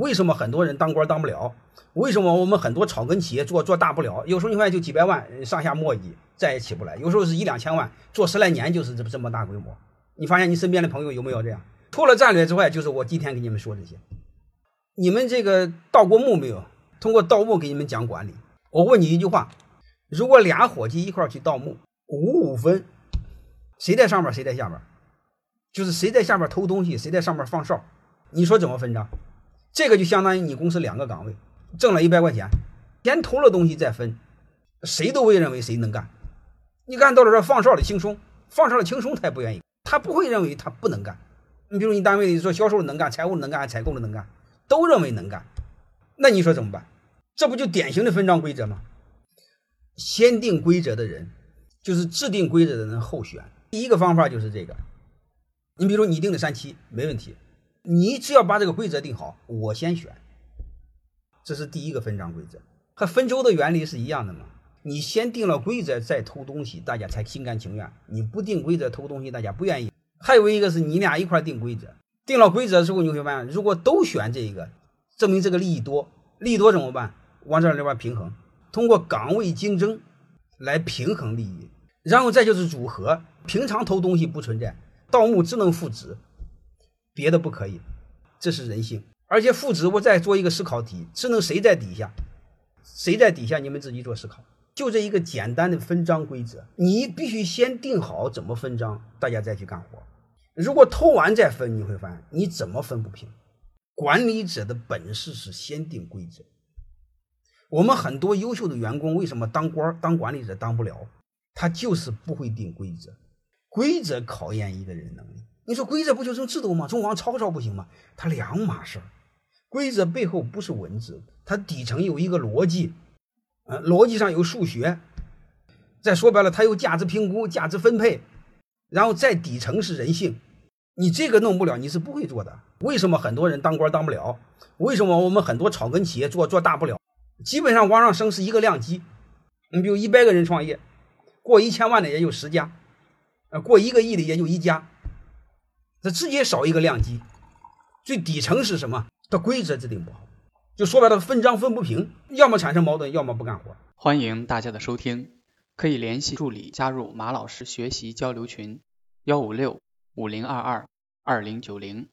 为什么很多人当官当不了？为什么我们很多草根企业做做大不了？有时候你看就几百万上下磨叽，再也起不来。有时候是一两千万，做十来年就是这么这么大规模。你发现你身边的朋友有没有这样？除了战略之外，就是我今天给你们说这些。你们这个盗过墓没有？通过盗墓给你们讲管理。我问你一句话：如果俩伙计一块去盗墓，五五分，谁在上面，谁在下边？就是谁在下边偷东西，谁在上面放哨？你说怎么分账？这个就相当于你公司两个岗位，挣了一百块钱，先投了东西再分，谁都会认为谁能干。你干到了这放哨的轻松，放哨的轻松他也不愿意，他不会认为他不能干。你比如你单位里说销售能干，财务能干，采购的能干，都认为能干，那你说怎么办？这不就典型的分账规则吗？先定规则的人，就是制定规则的人后选。第一个方法就是这个，你比如你定的三七没问题。你只要把这个规则定好，我先选，这是第一个分账规则，和分粥的原理是一样的嘛？你先定了规则再偷东西，大家才心甘情愿；你不定规则偷东西，大家不愿意。还有一个是你俩一块定规则，定了规则之后，你会发现，如果都选这一个，证明这个利益多，利多怎么办？往这里边平衡，通过岗位竞争来平衡利益，然后再就是组合。平常偷东西不存在，盗墓只能复制。别的不可以，这是人性。而且复制，我再做一个思考题：只能谁在底下？谁在底下？你们自己做思考。就这一个简单的分赃规则，你必须先定好怎么分赃，大家再去干活。如果偷完再分，你会发现你怎么分不平。管理者的本事是先定规则。我们很多优秀的员工为什么当官当管理者当不了？他就是不会定规则。规则考验一个人能力。你说规则不就是制度吗？从往抄抄不行吗？它两码事儿。规则背后不是文字，它底层有一个逻辑，呃，逻辑上有数学。再说白了，它有价值评估、价值分配，然后在底层是人性。你这个弄不了，你是不会做的。为什么很多人当官当不了？为什么我们很多草根企业做做大不了？基本上往上升是一个量级。你比如一百个人创业，过一千万的也就十家，呃，过一个亿的也就一家。它直接少一个量级，最底层是什么？它规则制定不好，就说白了，分赃分不平，要么产生矛盾，要么不干活。欢迎大家的收听，可以联系助理加入马老师学习交流群：幺五六五零二二二零九零。